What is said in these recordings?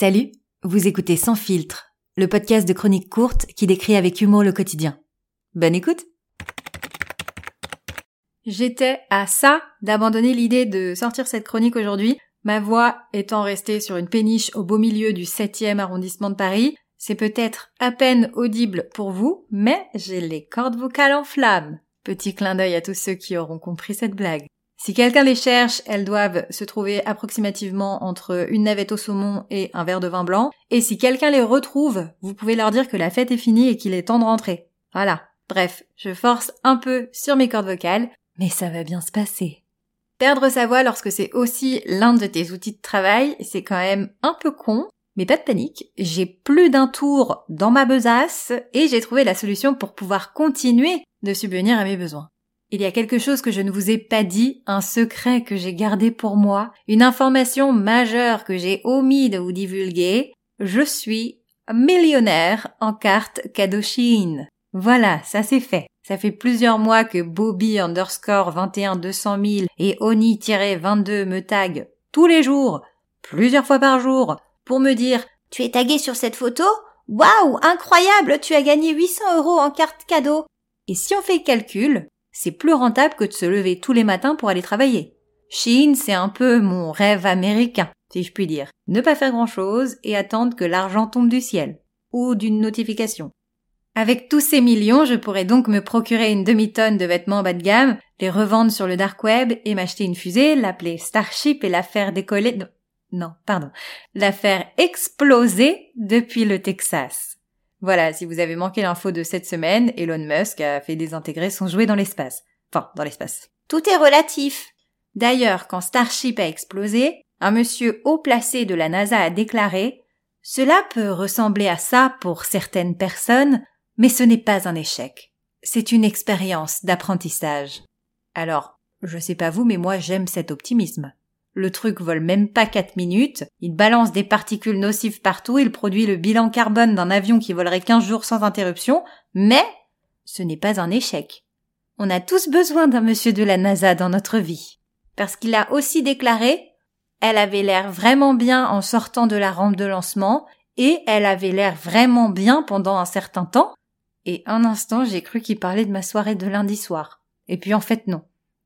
Salut, vous écoutez Sans filtre, le podcast de chroniques courtes qui décrit avec humour le quotidien. Bonne écoute J'étais à ça d'abandonner l'idée de sortir cette chronique aujourd'hui, ma voix étant restée sur une péniche au beau milieu du 7e arrondissement de Paris. C'est peut-être à peine audible pour vous, mais j'ai les cordes vocales en flammes. Petit clin d'œil à tous ceux qui auront compris cette blague. Si quelqu'un les cherche, elles doivent se trouver approximativement entre une navette au saumon et un verre de vin blanc. Et si quelqu'un les retrouve, vous pouvez leur dire que la fête est finie et qu'il est temps de rentrer. Voilà. Bref, je force un peu sur mes cordes vocales, mais ça va bien se passer. Perdre sa voix lorsque c'est aussi l'un de tes outils de travail, c'est quand même un peu con, mais pas de panique, j'ai plus d'un tour dans ma besace et j'ai trouvé la solution pour pouvoir continuer de subvenir à mes besoins. Il y a quelque chose que je ne vous ai pas dit, un secret que j'ai gardé pour moi, une information majeure que j'ai omis de vous divulguer. Je suis millionnaire en carte cadeau Voilà, ça c'est fait. Ça fait plusieurs mois que Bobby underscore 21 200 000 et Oni-22 me taguent tous les jours, plusieurs fois par jour, pour me dire Tu es tagué sur cette photo? Waouh, incroyable, tu as gagné 800 euros en carte cadeau. Et si on fait le calcul, c'est plus rentable que de se lever tous les matins pour aller travailler. Chine, c'est un peu mon rêve américain, si je puis dire. Ne pas faire grand chose et attendre que l'argent tombe du ciel. Ou d'une notification. Avec tous ces millions, je pourrais donc me procurer une demi-tonne de vêtements bas de gamme, les revendre sur le dark web et m'acheter une fusée, l'appeler Starship et la faire décoller... Non, pardon. La faire exploser depuis le Texas. Voilà, si vous avez manqué l'info de cette semaine, Elon Musk a fait désintégrer son jouet dans l'espace. Enfin, dans l'espace. Tout est relatif. D'ailleurs, quand Starship a explosé, un monsieur haut placé de la NASA a déclaré Cela peut ressembler à ça pour certaines personnes, mais ce n'est pas un échec. C'est une expérience d'apprentissage. Alors, je sais pas vous, mais moi j'aime cet optimisme. Le truc vole même pas 4 minutes, il balance des particules nocives partout, il produit le bilan carbone d'un avion qui volerait 15 jours sans interruption, mais ce n'est pas un échec. On a tous besoin d'un monsieur de la NASA dans notre vie. Parce qu'il a aussi déclaré elle avait l'air vraiment bien en sortant de la rampe de lancement, et elle avait l'air vraiment bien pendant un certain temps, et un instant j'ai cru qu'il parlait de ma soirée de lundi soir. Et puis en fait non.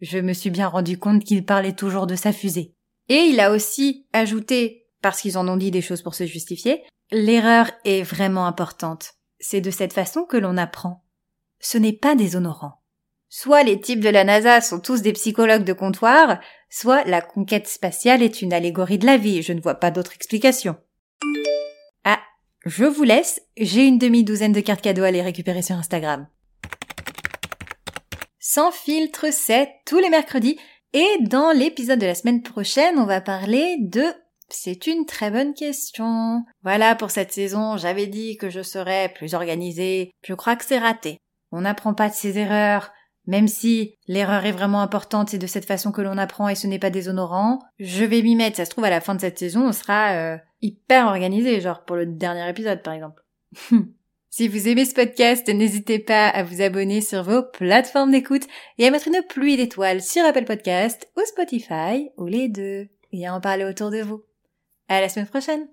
Je me suis bien rendu compte qu'il parlait toujours de sa fusée. Et il a aussi ajouté, parce qu'ils en ont dit des choses pour se justifier, l'erreur est vraiment importante. C'est de cette façon que l'on apprend. Ce n'est pas déshonorant. Soit les types de la NASA sont tous des psychologues de comptoir, soit la conquête spatiale est une allégorie de la vie, je ne vois pas d'autre explication. Ah, je vous laisse, j'ai une demi-douzaine de cartes cadeaux à les récupérer sur Instagram. Sans filtre, c'est tous les mercredis, et dans l'épisode de la semaine prochaine, on va parler de c'est une très bonne question. Voilà pour cette saison, j'avais dit que je serais plus organisée. Je crois que c'est raté. On n'apprend pas de ses erreurs, même si l'erreur est vraiment importante, c'est de cette façon que l'on apprend et ce n'est pas déshonorant. Je vais m'y mettre, ça se trouve à la fin de cette saison, on sera euh, hyper organisé, genre pour le dernier épisode par exemple. Si vous aimez ce podcast, n'hésitez pas à vous abonner sur vos plateformes d'écoute et à mettre une pluie d'étoiles sur Apple Podcast ou Spotify ou les deux et à en parler autour de vous. À la semaine prochaine!